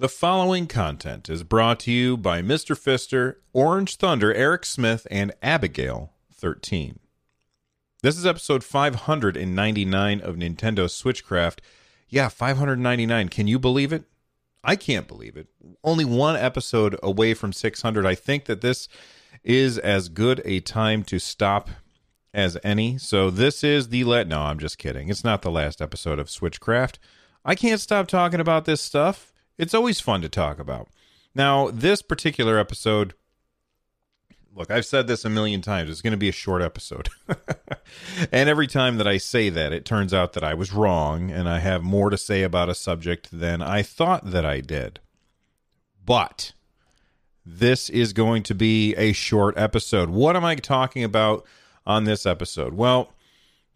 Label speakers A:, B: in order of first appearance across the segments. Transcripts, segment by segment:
A: The following content is brought to you by Mr. Fister, Orange Thunder, Eric Smith, and Abigail 13. This is episode 599 of Nintendo Switchcraft. Yeah, 599. Can you believe it? I can't believe it. Only one episode away from 600. I think that this is as good a time to stop as any. So this is the let. No, I'm just kidding. It's not the last episode of Switchcraft. I can't stop talking about this stuff. It's always fun to talk about. Now, this particular episode, look, I've said this a million times. It's going to be a short episode. and every time that I say that, it turns out that I was wrong and I have more to say about a subject than I thought that I did. But this is going to be a short episode. What am I talking about on this episode? Well,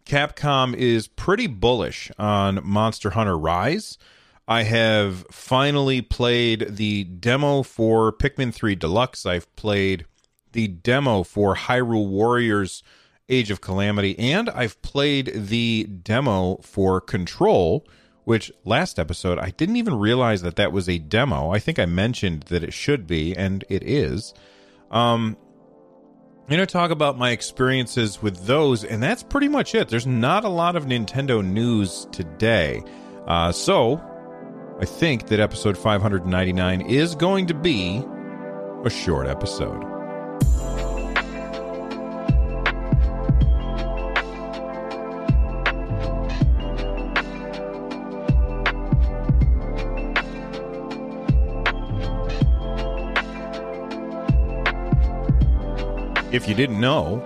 A: Capcom is pretty bullish on Monster Hunter Rise. I have finally played the demo for Pikmin 3 Deluxe. I've played the demo for Hyrule Warriors Age of Calamity, and I've played the demo for Control, which last episode I didn't even realize that that was a demo. I think I mentioned that it should be, and it is. Um, I'm going to talk about my experiences with those, and that's pretty much it. There's not a lot of Nintendo news today. Uh, so I think that episode 599 is going to be a short episode. If you didn't know,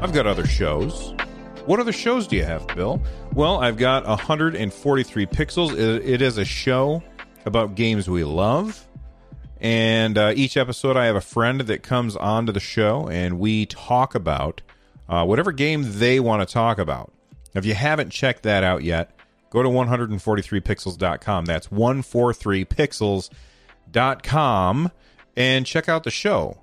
A: I've got other shows. What other shows do you have, Bill? Well, I've got 143 Pixels. it is a show about games we love. And uh, each episode, I have a friend that comes onto the show, and we talk about uh, whatever game they want to talk about. If you haven't checked that out yet, go to 143pixels.com. That's 143pixels.com and check out the show.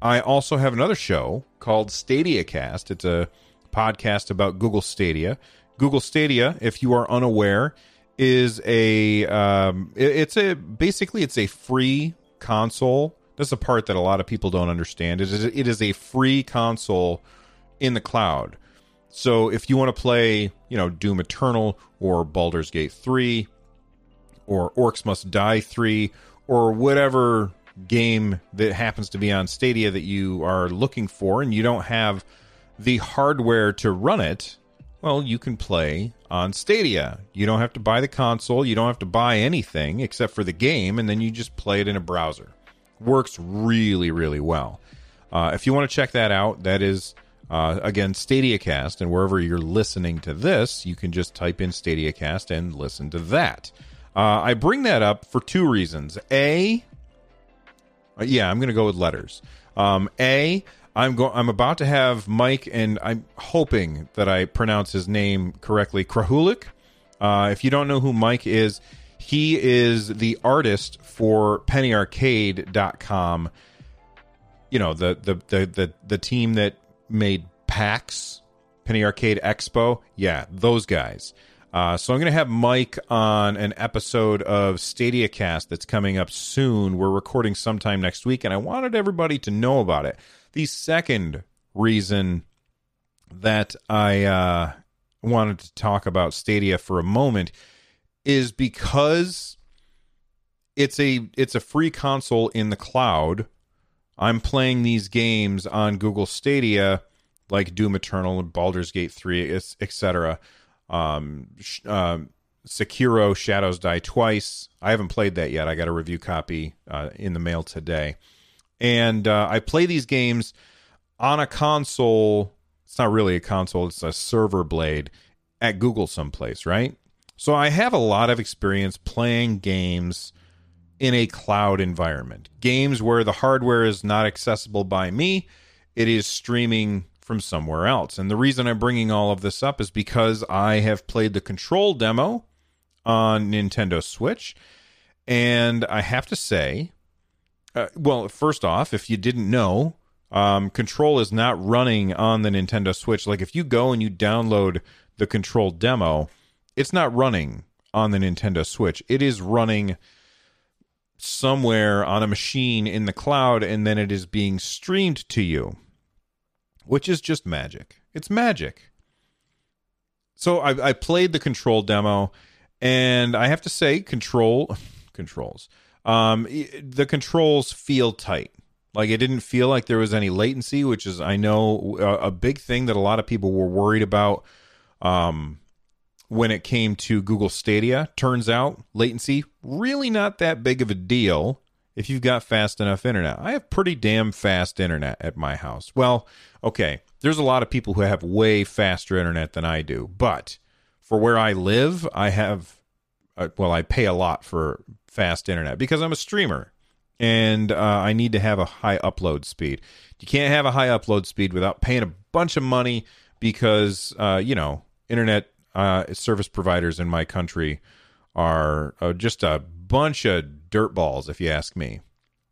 A: I also have another show called Stadia Cast. It's a podcast about Google Stadia. Google Stadia, if you are unaware, is a um, it's a basically it's a free console. That's the part that a lot of people don't understand. It is it is a free console in the cloud. So if you want to play, you know, Doom Eternal or Baldur's Gate 3 or Orcs Must Die 3 or whatever game that happens to be on Stadia that you are looking for and you don't have the hardware to run it, well, you can play on Stadia. You don't have to buy the console, you don't have to buy anything except for the game, and then you just play it in a browser. Works really, really well. Uh, if you want to check that out, that is uh, again StadiaCast, and wherever you're listening to this, you can just type in StadiaCast and listen to that. Uh, I bring that up for two reasons. A, uh, yeah, I'm going to go with letters. Um, a, I'm going. I'm about to have Mike, and I'm hoping that I pronounce his name correctly. Krahulik. Uh, if you don't know who Mike is, he is the artist for PennyArcade.com. You know the the the the, the team that made PAX, Penny Arcade Expo. Yeah, those guys. Uh, so I'm going to have Mike on an episode of Stadia Cast that's coming up soon. We're recording sometime next week, and I wanted everybody to know about it. The second reason that I uh, wanted to talk about Stadia for a moment is because it's a it's a free console in the cloud. I'm playing these games on Google Stadia, like Doom Eternal and Baldur's Gate 3, etc. Um, um, Sekiro Shadows Die Twice. I haven't played that yet. I got a review copy uh, in the mail today and uh, I play these games on a console. It's not really a console; it's a server blade at Google someplace, right? So I have a lot of experience playing games in a cloud environment. Games where the hardware is not accessible by me, it is streaming from somewhere else. And the reason I'm bringing all of this up is because I have played the Control demo on Nintendo Switch. And I have to say, uh, well, first off, if you didn't know, um, Control is not running on the Nintendo Switch. Like if you go and you download the Control demo, it's not running on the Nintendo Switch. It is running somewhere on a machine in the cloud and then it is being streamed to you, which is just magic. It's magic. So I, I played the Control demo and I have to say, Control controls. Um, the controls feel tight. Like it didn't feel like there was any latency, which is I know a, a big thing that a lot of people were worried about. Um, when it came to Google Stadia. Turns out latency really not that big of a deal if you've got fast enough internet. I have pretty damn fast internet at my house. Well, okay, there's a lot of people who have way faster internet than I do, but for where I live, I have uh, well, I pay a lot for fast internet because I'm a streamer and uh, I need to have a high upload speed. You can't have a high upload speed without paying a bunch of money because uh, you know internet uh, service providers in my country are uh, just a bunch of dirtballs, if you ask me.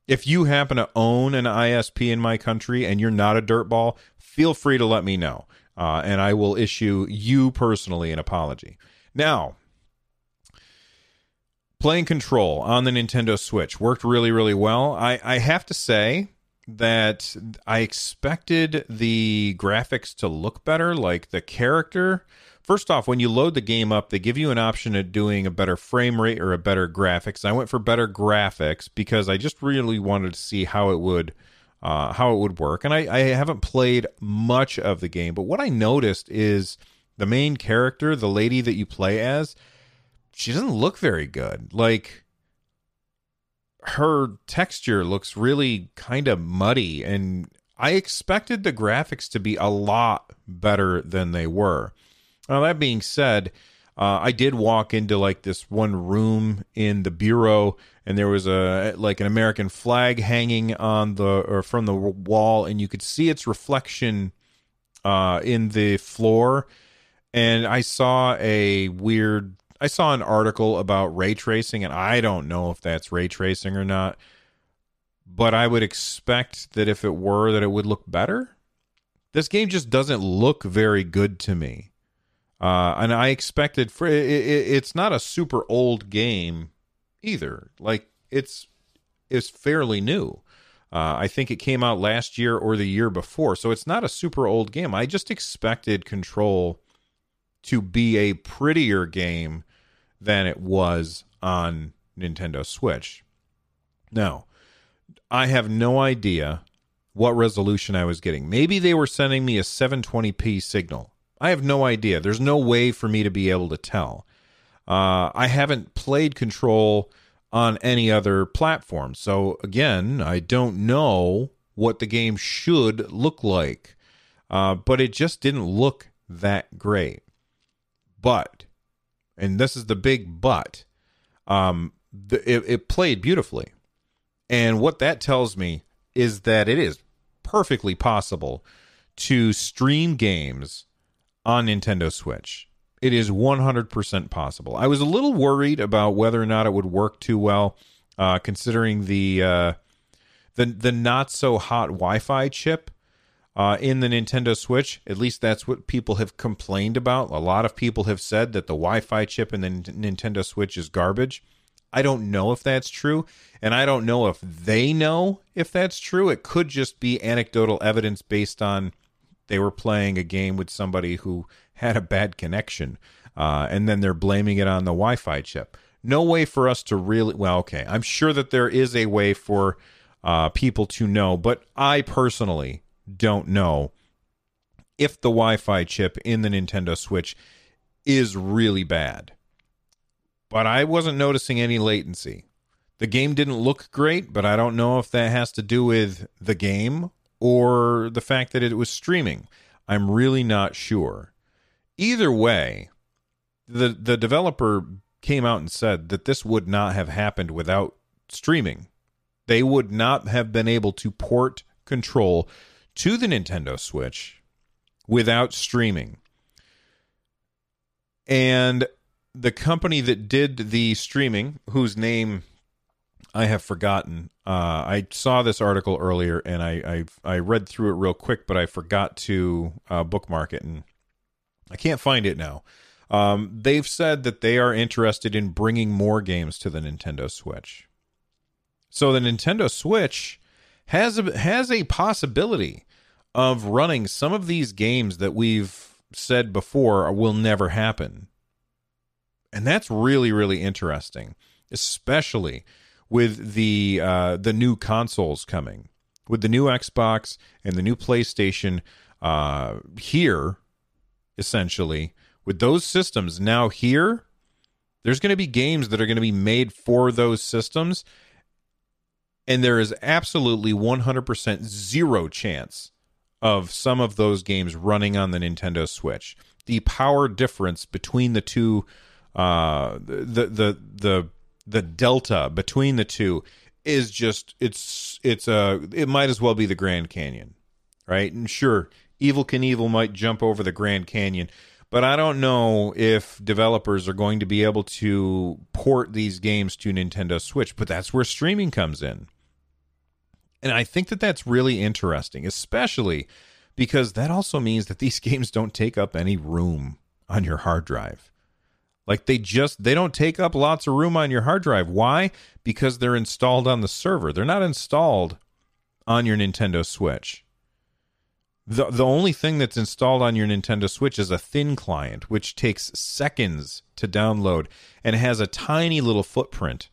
A: If you happen to own an ISP in my country and you're not a dirtball, feel free to let me know, uh, and I will issue you personally an apology. Now, playing Control on the Nintendo Switch worked really, really well. I, I have to say that I expected the graphics to look better, like the character First off, when you load the game up, they give you an option of doing a better frame rate or a better graphics. I went for better graphics because I just really wanted to see how it would uh, how it would work. And I, I haven't played much of the game, but what I noticed is the main character, the lady that you play as, she doesn't look very good. Like her texture looks really kind of muddy and I expected the graphics to be a lot better than they were. Now that being said, uh, I did walk into like this one room in the bureau, and there was a like an American flag hanging on the or from the wall, and you could see its reflection uh, in the floor. And I saw a weird. I saw an article about ray tracing, and I don't know if that's ray tracing or not. But I would expect that if it were, that it would look better. This game just doesn't look very good to me. Uh, and I expected for it, it, it's not a super old game either. Like it's it's fairly new. Uh, I think it came out last year or the year before, so it's not a super old game. I just expected Control to be a prettier game than it was on Nintendo Switch. Now, I have no idea what resolution I was getting. Maybe they were sending me a 720p signal. I have no idea. There's no way for me to be able to tell. Uh, I haven't played Control on any other platform. So, again, I don't know what the game should look like. Uh, but it just didn't look that great. But, and this is the big but, um, the, it, it played beautifully. And what that tells me is that it is perfectly possible to stream games on Nintendo Switch. It is 100% possible. I was a little worried about whether or not it would work too well, uh, considering the uh, the the not so hot Wi-Fi chip uh, in the Nintendo Switch. At least that's what people have complained about. A lot of people have said that the Wi-Fi chip in the N- Nintendo Switch is garbage. I don't know if that's true, and I don't know if they know if that's true. It could just be anecdotal evidence based on they were playing a game with somebody who had a bad connection, uh, and then they're blaming it on the Wi-Fi chip. No way for us to really. Well, okay, I'm sure that there is a way for uh, people to know, but I personally don't know if the Wi-Fi chip in the Nintendo Switch is really bad. But I wasn't noticing any latency. The game didn't look great, but I don't know if that has to do with the game or the fact that it was streaming. I'm really not sure. Either way, the the developer came out and said that this would not have happened without streaming. They would not have been able to port control to the Nintendo Switch without streaming. And the company that did the streaming, whose name I have forgotten, uh, I saw this article earlier and I, I, I read through it real quick, but I forgot to uh, bookmark it and I can't find it now. Um, they've said that they are interested in bringing more games to the Nintendo Switch. So the Nintendo Switch has a, has a possibility of running some of these games that we've said before will never happen. And that's really really interesting, especially with the uh, the new consoles coming, with the new Xbox and the new PlayStation uh, here, essentially with those systems now here. There's going to be games that are going to be made for those systems, and there is absolutely 100% zero chance of some of those games running on the Nintendo Switch. The power difference between the two, uh, the the the the delta between the two is just it's it's a it might as well be the Grand Canyon, right? And sure, Evel Knievel might jump over the Grand Canyon, but I don't know if developers are going to be able to port these games to Nintendo Switch. But that's where streaming comes in. And I think that that's really interesting, especially because that also means that these games don't take up any room on your hard drive. Like they just they don't take up lots of room on your hard drive. Why? Because they're installed on the server. They're not installed on your Nintendo Switch. The the only thing that's installed on your Nintendo Switch is a thin client which takes seconds to download and has a tiny little footprint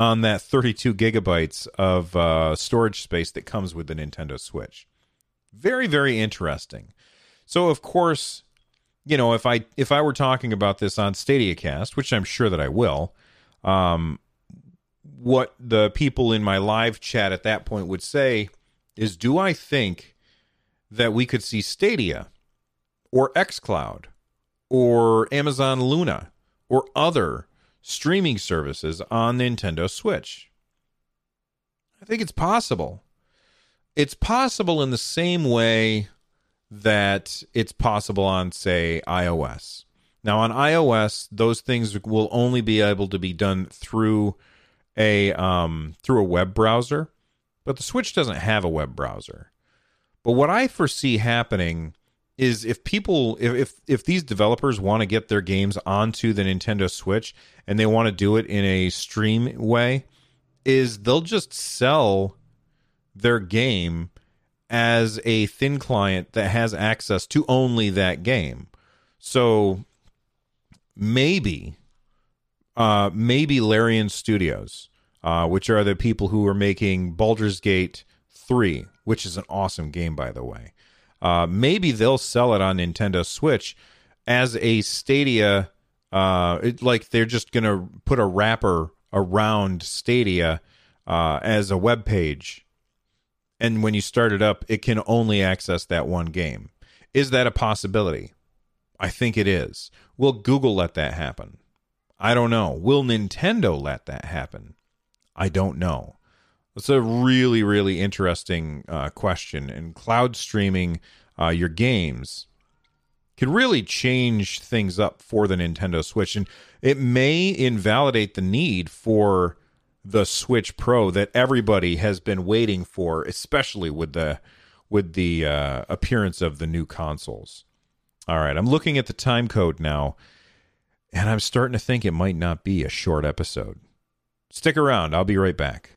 A: on that 32 gigabytes of uh, storage space that comes with the Nintendo Switch. Very, very interesting. So, of course, you know, if I if I were talking about this on StadiaCast, which I'm sure that I will, um, what the people in my live chat at that point would say is, "Do I think that we could see Stadia, or XCloud, or Amazon Luna, or other streaming services on Nintendo Switch. I think it's possible. It's possible in the same way that it's possible on, say, iOS. Now, on iOS, those things will only be able to be done through a um, through a web browser, but the Switch doesn't have a web browser. But what I foresee happening is if people if if, these developers want to get their games onto the Nintendo Switch and they want to do it in a stream way is they'll just sell their game as a thin client that has access to only that game. So maybe uh maybe Larian Studios, uh, which are the people who are making Baldur's Gate 3, which is an awesome game by the way uh, maybe they'll sell it on Nintendo Switch as a Stadia. Uh, it, like they're just gonna put a wrapper around Stadia uh, as a web page, and when you start it up, it can only access that one game. Is that a possibility? I think it is. Will Google let that happen? I don't know. Will Nintendo let that happen? I don't know. It's a really, really interesting uh, question. And cloud streaming uh, your games could really change things up for the Nintendo Switch. And it may invalidate the need for the Switch Pro that everybody has been waiting for, especially with the with the uh, appearance of the new consoles. All right, I'm looking at the time code now, and I'm starting to think it might not be a short episode. Stick around, I'll be right back.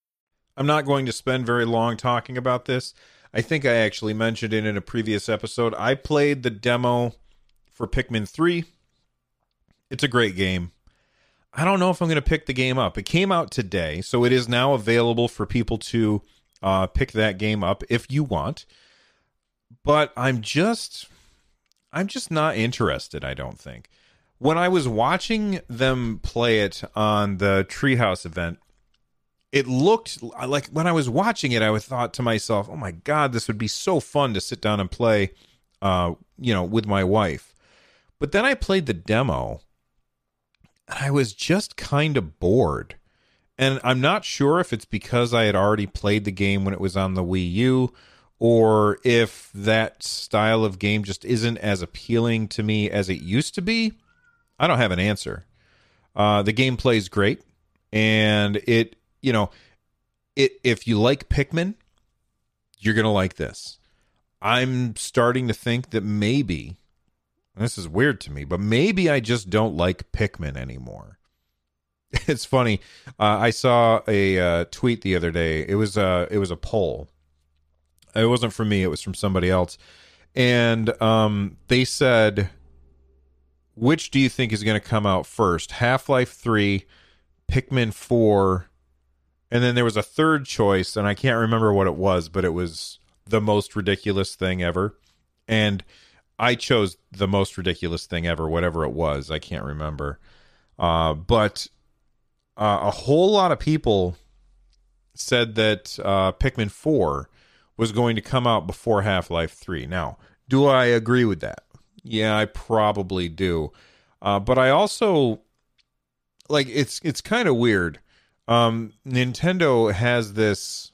A: I'm not going to spend very long talking about this. I think I actually mentioned it in a previous episode. I played the demo for Pikmin 3. It's a great game. I don't know if I'm going to pick the game up. It came out today, so it is now available for people to uh, pick that game up if you want. But I'm just, I'm just not interested. I don't think. When I was watching them play it on the Treehouse event, it looked like when I was watching it, I thought to myself, "Oh my god, this would be so fun to sit down and play, uh, you know, with my wife." But then I played the demo, and I was just kind of bored. And I'm not sure if it's because I had already played the game when it was on the Wii U, or if that style of game just isn't as appealing to me as it used to be. I don't have an answer. Uh, the game plays great, and it you know, it if you like Pikmin, you're gonna like this. I'm starting to think that maybe this is weird to me, but maybe I just don't like Pikmin anymore. It's funny. Uh, I saw a uh, tweet the other day. It was a uh, it was a poll. It wasn't from me. It was from somebody else, and um, they said, "Which do you think is going to come out first? Half Life Three, Pikmin Four, and then there was a third choice, and I can't remember what it was, but it was the most ridiculous thing ever. And I chose the most ridiculous thing ever, whatever it was. I can't remember. Uh, but uh, a whole lot of people said that uh, Pikmin 4 was going to come out before Half Life 3. Now, do I agree with that? Yeah, I probably do. Uh, but I also like it's it's kind of weird um, Nintendo has this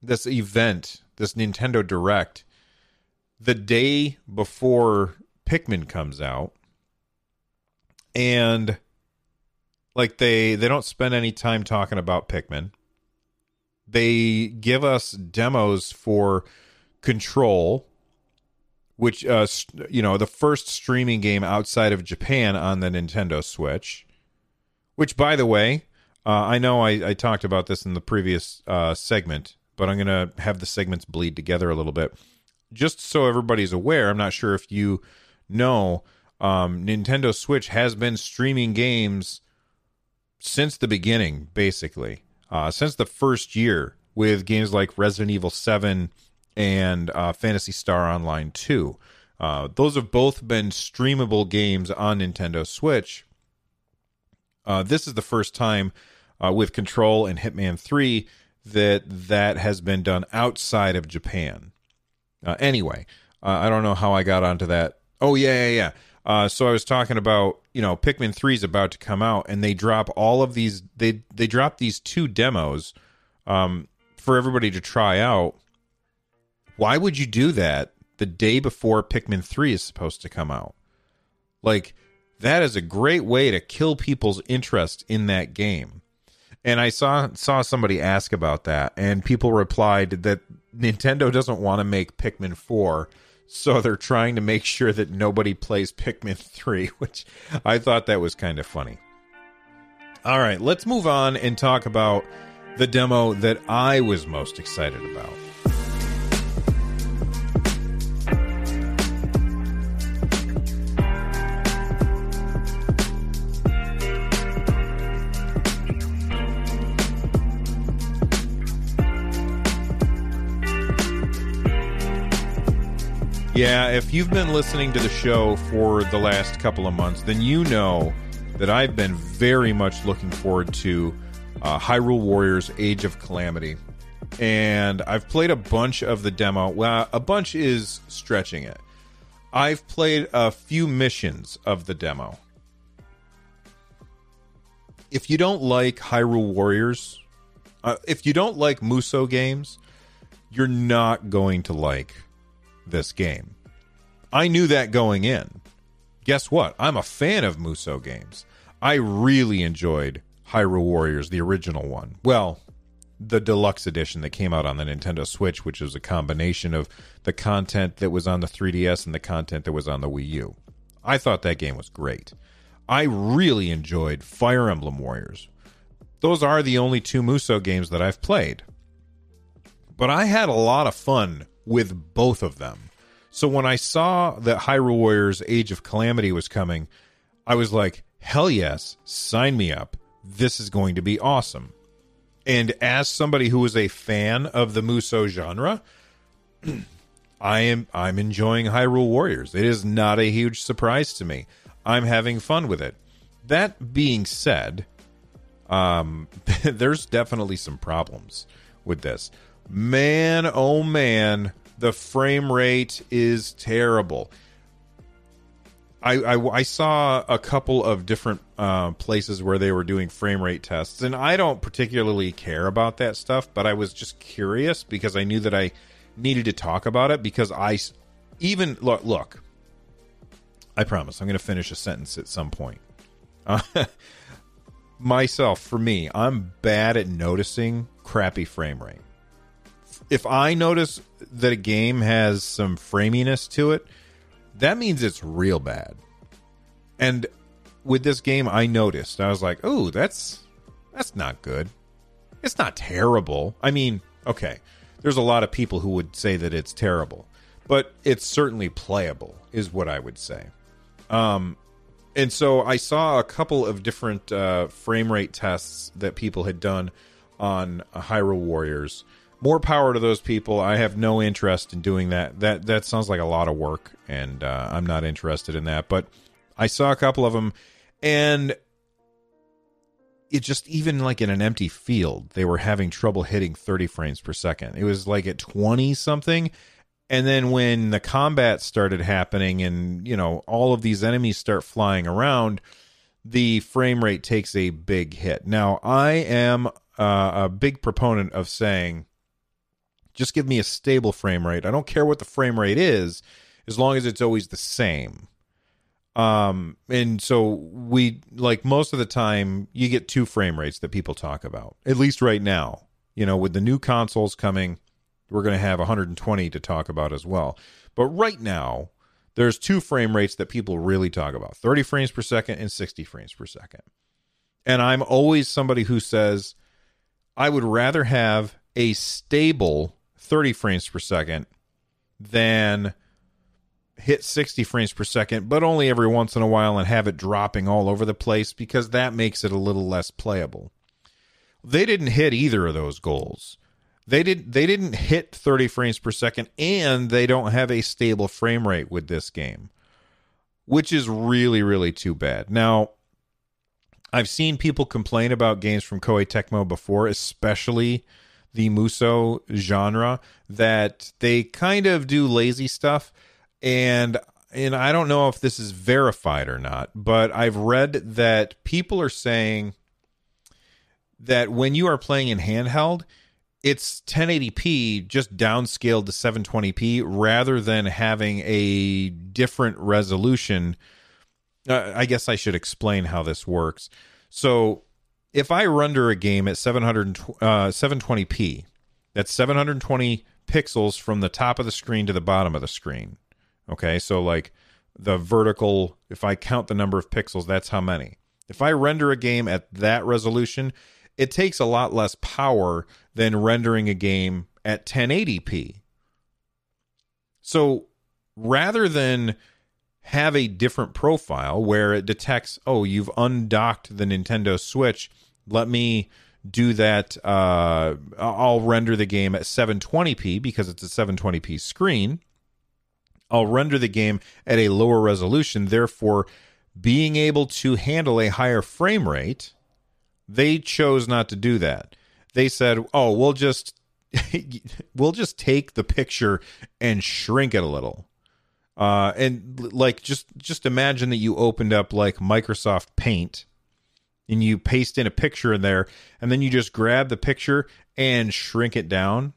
A: this event, this Nintendo Direct, the day before Pikmin comes out, and like they they don't spend any time talking about Pikmin. They give us demos for Control, which uh you know the first streaming game outside of Japan on the Nintendo Switch. Which, by the way, uh, I know I, I, talked about this in the previous uh, segment, but I'm going to have the segments bleed together a little bit. Just so everybody's aware, I'm not sure if you know, um, Nintendo Switch has been streaming games since the beginning, basically, uh, since the first year with games like Resident Evil 7 and uh, Phantasy Star Online 2. Uh, those have both been streamable games on Nintendo Switch. Uh, this is the first time uh, with Control and Hitman 3 that that has been done outside of Japan. Uh, anyway, uh, I don't know how I got onto that. Oh yeah, yeah, yeah. Uh, so I was talking about you know Pikmin 3 is about to come out, and they drop all of these. They they drop these two demos um, for everybody to try out. Why would you do that the day before Pikmin 3 is supposed to come out? Like that is a great way to kill people's interest in that game. And I saw saw somebody ask about that, and people replied that Nintendo doesn't want to make Pikmin four, so they're trying to make sure that nobody plays Pikmin three, which I thought that was kind of funny. All right, let's move on and talk about the demo that I was most excited about. Yeah, if you've been listening to the show for the last couple of months, then you know that I've been very much looking forward to uh, Hyrule Warriors Age of Calamity. And I've played a bunch of the demo. Well, a bunch is stretching it. I've played a few missions of the demo. If you don't like Hyrule Warriors, Uh, if you don't like Musou games, you're not going to like this game. I knew that going in. Guess what? I'm a fan of Musou games. I really enjoyed Hyrule Warriors, the original one. Well, the deluxe edition that came out on the Nintendo Switch, which was a combination of the content that was on the 3DS and the content that was on the Wii U. I thought that game was great. I really enjoyed Fire Emblem Warriors. Those are the only two Musou games that I've played. But I had a lot of fun with both of them. So when I saw that Hyrule Warriors Age of Calamity was coming, I was like, hell yes, sign me up. This is going to be awesome. And as somebody who is a fan of the Musou genre, I am I'm enjoying Hyrule Warriors. It is not a huge surprise to me. I'm having fun with it. That being said, um, there's definitely some problems with this. Man, oh man, the frame rate is terrible. I, I, I saw a couple of different uh, places where they were doing frame rate tests, and I don't particularly care about that stuff, but I was just curious because I knew that I needed to talk about it because I even look look. I promise I'm going to finish a sentence at some point. Uh, myself, for me, I'm bad at noticing crappy frame rate. If I notice that a game has some framiness to it, that means it's real bad. And with this game, I noticed. I was like, "Oh, that's that's not good. It's not terrible. I mean, okay, there's a lot of people who would say that it's terrible, but it's certainly playable, is what I would say. Um, and so I saw a couple of different uh, frame rate tests that people had done on Hyrule Warriors more power to those people. I have no interest in doing that. That that sounds like a lot of work, and uh, I'm not interested in that. But I saw a couple of them, and it just even like in an empty field, they were having trouble hitting 30 frames per second. It was like at 20 something. And then when the combat started happening and, you know, all of these enemies start flying around, the frame rate takes a big hit. Now, I am uh, a big proponent of saying just give me a stable frame rate. I don't care what the frame rate is, as long as it's always the same. Um, and so we like most of the time you get two frame rates that people talk about, at least right now. You know, with the new consoles coming, we're going to have 120 to talk about as well. But right now, there's two frame rates that people really talk about 30 frames per second and 60 frames per second. And I'm always somebody who says, I would rather have a stable 30 frames per second than hit 60 frames per second, but only every once in a while and have it dropping all over the place because that makes it a little less playable. They didn't hit either of those goals. They did they didn't hit 30 frames per second and they don't have a stable frame rate with this game, which is really really too bad. Now, I've seen people complain about games from Koei Tecmo before, especially the Musou genre that they kind of do lazy stuff and and I don't know if this is verified or not, but I've read that people are saying that when you are playing in handheld, it's 1080p just downscaled to 720p rather than having a different resolution. Uh, I guess I should explain how this works. So if I render a game at 700, uh, 720p, that's 720 pixels from the top of the screen to the bottom of the screen. Okay, so like the vertical, if I count the number of pixels, that's how many. If I render a game at that resolution, it takes a lot less power than rendering a game at 1080p. So rather than have a different profile where it detects, oh, you've undocked the Nintendo Switch let me do that. Uh, I'll render the game at 720p because it's a 720p screen. I'll render the game at a lower resolution. Therefore, being able to handle a higher frame rate, they chose not to do that. They said, "Oh, we'll just we'll just take the picture and shrink it a little." Uh, and like just just imagine that you opened up like Microsoft Paint and you paste in a picture in there and then you just grab the picture and shrink it down,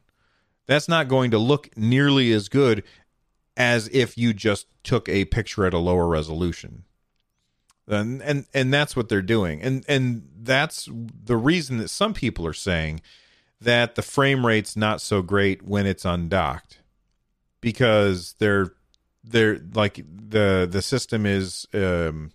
A: that's not going to look nearly as good as if you just took a picture at a lower resolution. And and and that's what they're doing. And and that's the reason that some people are saying that the frame rate's not so great when it's undocked because they're they're like the the system is um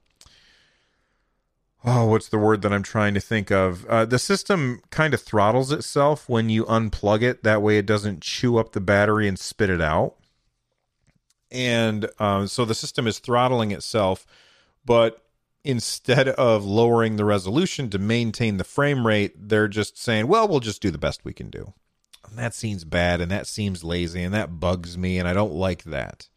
A: oh what's the word that i'm trying to think of? Uh, the system kind of throttles itself when you unplug it. That way it doesn't chew up the battery and spit it out. And um, so the system is throttling itself but instead of lowering the resolution to maintain the frame rate they're just saying well we'll just do the best we can do. And that seems bad and that seems lazy and that bugs me and i don't like that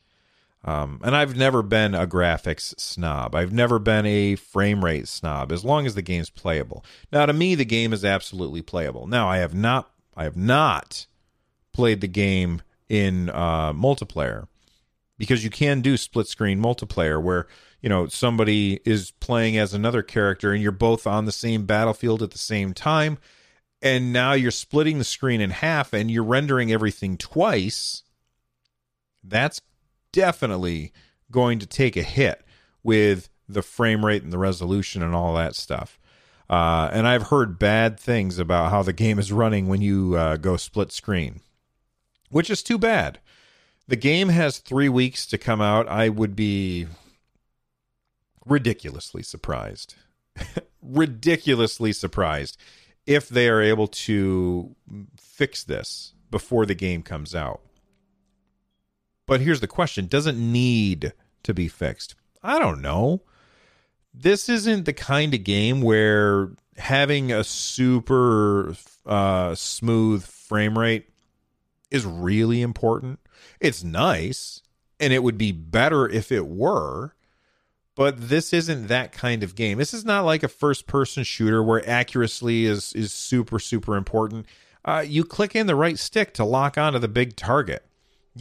A: um, and I've never been a graphics snob. I've never been a frame rate snob as long as the game's playable. Now to me the game is absolutely playable. Now I have not I have not played the game in uh, multiplayer because you can do split screen multiplayer where you know somebody is playing as another character and you're both on the same battlefield at the same time and now you're splitting the screen in half and you're rendering everything twice that's definitely going to take a hit with the frame rate and the resolution and all that stuff. Uh, and I've heard bad things about how the game is running when you uh, go split screen, which is too bad. The game has three weeks to come out. I would be ridiculously surprised, ridiculously surprised if they are able to fix this before the game comes out. But here's the question does it need to be fixed? I don't know. This isn't the kind of game where having a super uh, smooth frame rate is really important. It's nice, and it would be better if it were. But this isn't that kind of game. This is not like a first-person shooter where accuracy is is super super important. Uh, you click in the right stick to lock onto the big target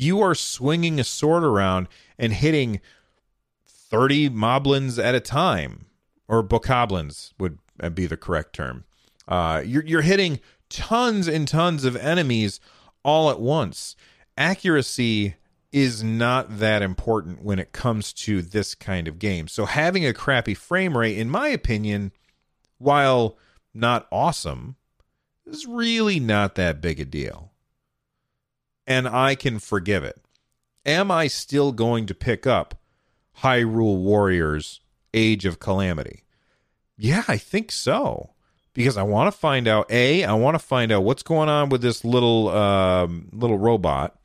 A: you are swinging a sword around and hitting 30 moblins at a time or bokoblins would be the correct term. Uh, you're, you're hitting tons and tons of enemies all at once. Accuracy is not that important when it comes to this kind of game. So having a crappy frame rate in my opinion while not awesome is really not that big a deal and I can forgive it. Am I still going to pick up Hyrule Warriors Age of Calamity? Yeah, I think so. Because I want to find out A, I want to find out what's going on with this little um, little robot.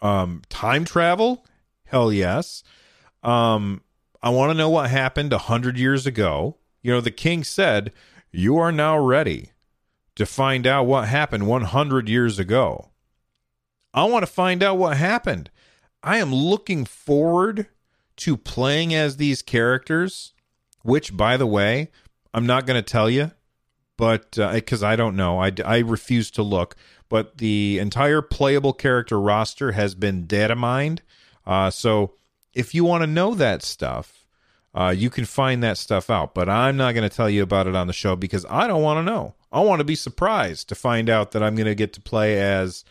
A: Um, time travel? Hell yes. Um, I want to know what happened a hundred years ago. You know, the king said, You are now ready to find out what happened 100 years ago. I want to find out what happened. I am looking forward to playing as these characters, which, by the way, I'm not going to tell you, but because uh, I don't know, I, I refuse to look. But the entire playable character roster has been data mined. Uh, so if you want to know that stuff, uh, you can find that stuff out. But I'm not going to tell you about it on the show because I don't want to know. I want to be surprised to find out that I'm going to get to play as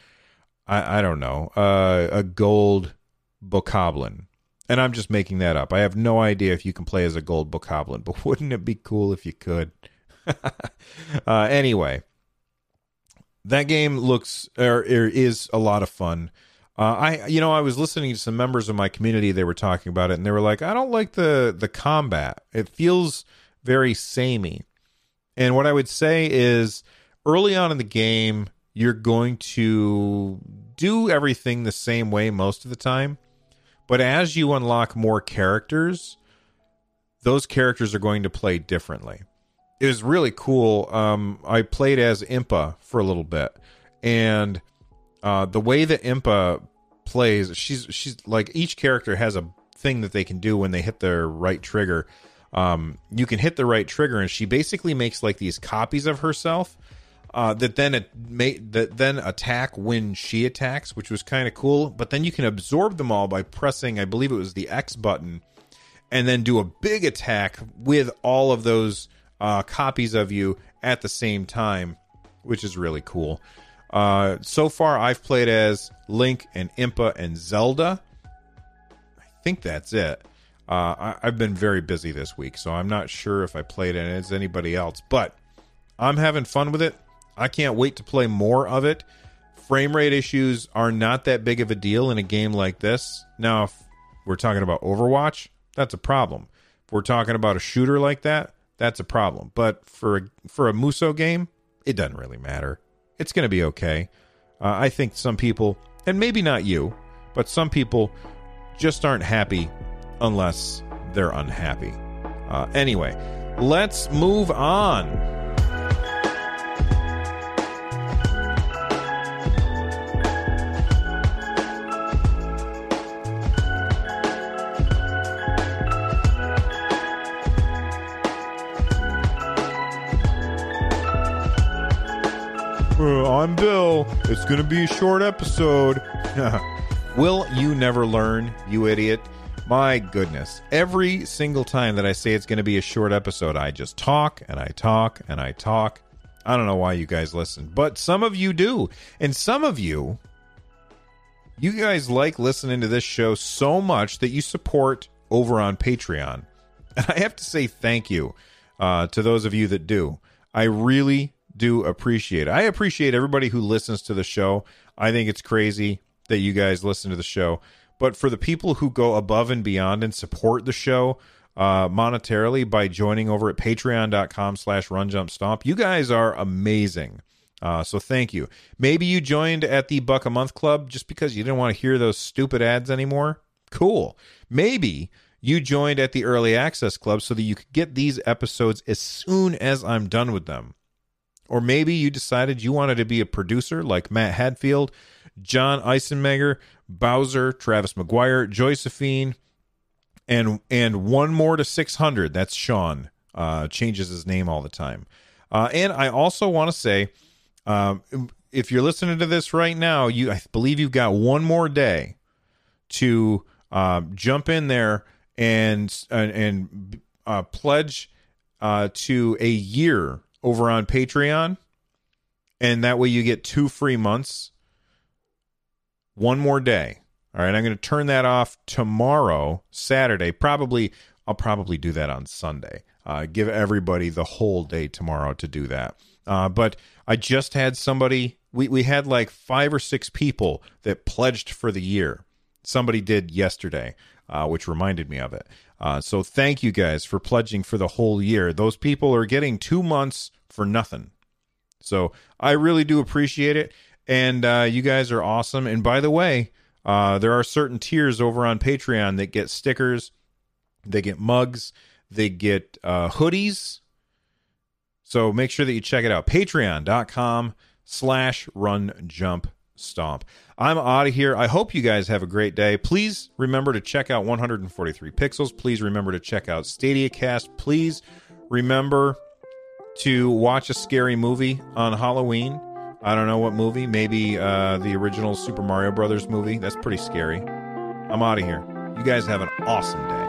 A: I, I don't know, uh, a gold bokoblin. And I'm just making that up. I have no idea if you can play as a gold bokoblin, but wouldn't it be cool if you could? uh, anyway, that game looks or, or, is a lot of fun. Uh, I you know I was listening to some members of my community. They were talking about it, and they were like, "I don't like the the combat. It feels very samey." And what I would say is, early on in the game, you're going to do everything the same way most of the time. But as you unlock more characters, those characters are going to play differently. It was really cool. Um, I played as Impa for a little bit, and uh, the way that Impa plays, she's she's like each character has a thing that they can do when they hit their right trigger. Um, you can hit the right trigger, and she basically makes like these copies of herself uh, that then it may, that then attack when she attacks, which was kind of cool. But then you can absorb them all by pressing, I believe it was the X button, and then do a big attack with all of those uh, copies of you at the same time, which is really cool. Uh, so far, I've played as Link and Impa and Zelda. I think that's it. Uh, I, have been very busy this week, so I'm not sure if I played it as anybody else, but I'm having fun with it. I can't wait to play more of it. Frame rate issues are not that big of a deal in a game like this. Now, if we're talking about Overwatch, that's a problem. If we're talking about a shooter like that, that's a problem. But for a, for a Musou game, it doesn't really matter. It's going to be okay. Uh, I think some people, and maybe not you, but some people just aren't happy unless they're unhappy. Uh, anyway, let's move on. I'm Bill. It's going to be a short episode. Will you never learn, you idiot? My goodness. Every single time that I say it's going to be a short episode, I just talk and I talk and I talk. I don't know why you guys listen, but some of you do. And some of you, you guys like listening to this show so much that you support over on Patreon. And I have to say thank you uh, to those of you that do. I really do appreciate it. I appreciate everybody who listens to the show. I think it's crazy that you guys listen to the show. But for the people who go above and beyond and support the show uh, monetarily by joining over at patreon.com slash runjumpstomp, you guys are amazing. Uh, so thank you. Maybe you joined at the Buck a Month Club just because you didn't want to hear those stupid ads anymore. Cool. Maybe you joined at the Early Access Club so that you could get these episodes as soon as I'm done with them. Or maybe you decided you wanted to be a producer like Matt Hadfield, John Eisenmenger, Bowser, Travis McGuire, Josephine, and and one more to 600. That's Sean. Uh, changes his name all the time. Uh, and I also want to say, um, if you're listening to this right now, you I believe you've got one more day to uh, jump in there and and, and uh, pledge uh, to a year over on Patreon, and that way you get two free months one more day. All right, I'm going to turn that off tomorrow, Saturday. Probably, I'll probably do that on Sunday. Uh, give everybody the whole day tomorrow to do that. Uh, but I just had somebody. We we had like five or six people that pledged for the year. Somebody did yesterday, uh, which reminded me of it. Uh, so thank you guys for pledging for the whole year. Those people are getting two months for nothing. So I really do appreciate it and uh, you guys are awesome. And by the way, uh, there are certain tiers over on Patreon that get stickers, they get mugs, they get uh, hoodies. So make sure that you check it out. Patreon.com slash run jump stomp. I'm out of here. I hope you guys have a great day. Please remember to check out 143 Pixels. Please remember to check out Stadia Cast. Please remember to watch a scary movie on Halloween. I don't know what movie. Maybe uh, the original Super Mario Brothers movie. That's pretty scary. I'm out of here. You guys have an awesome day.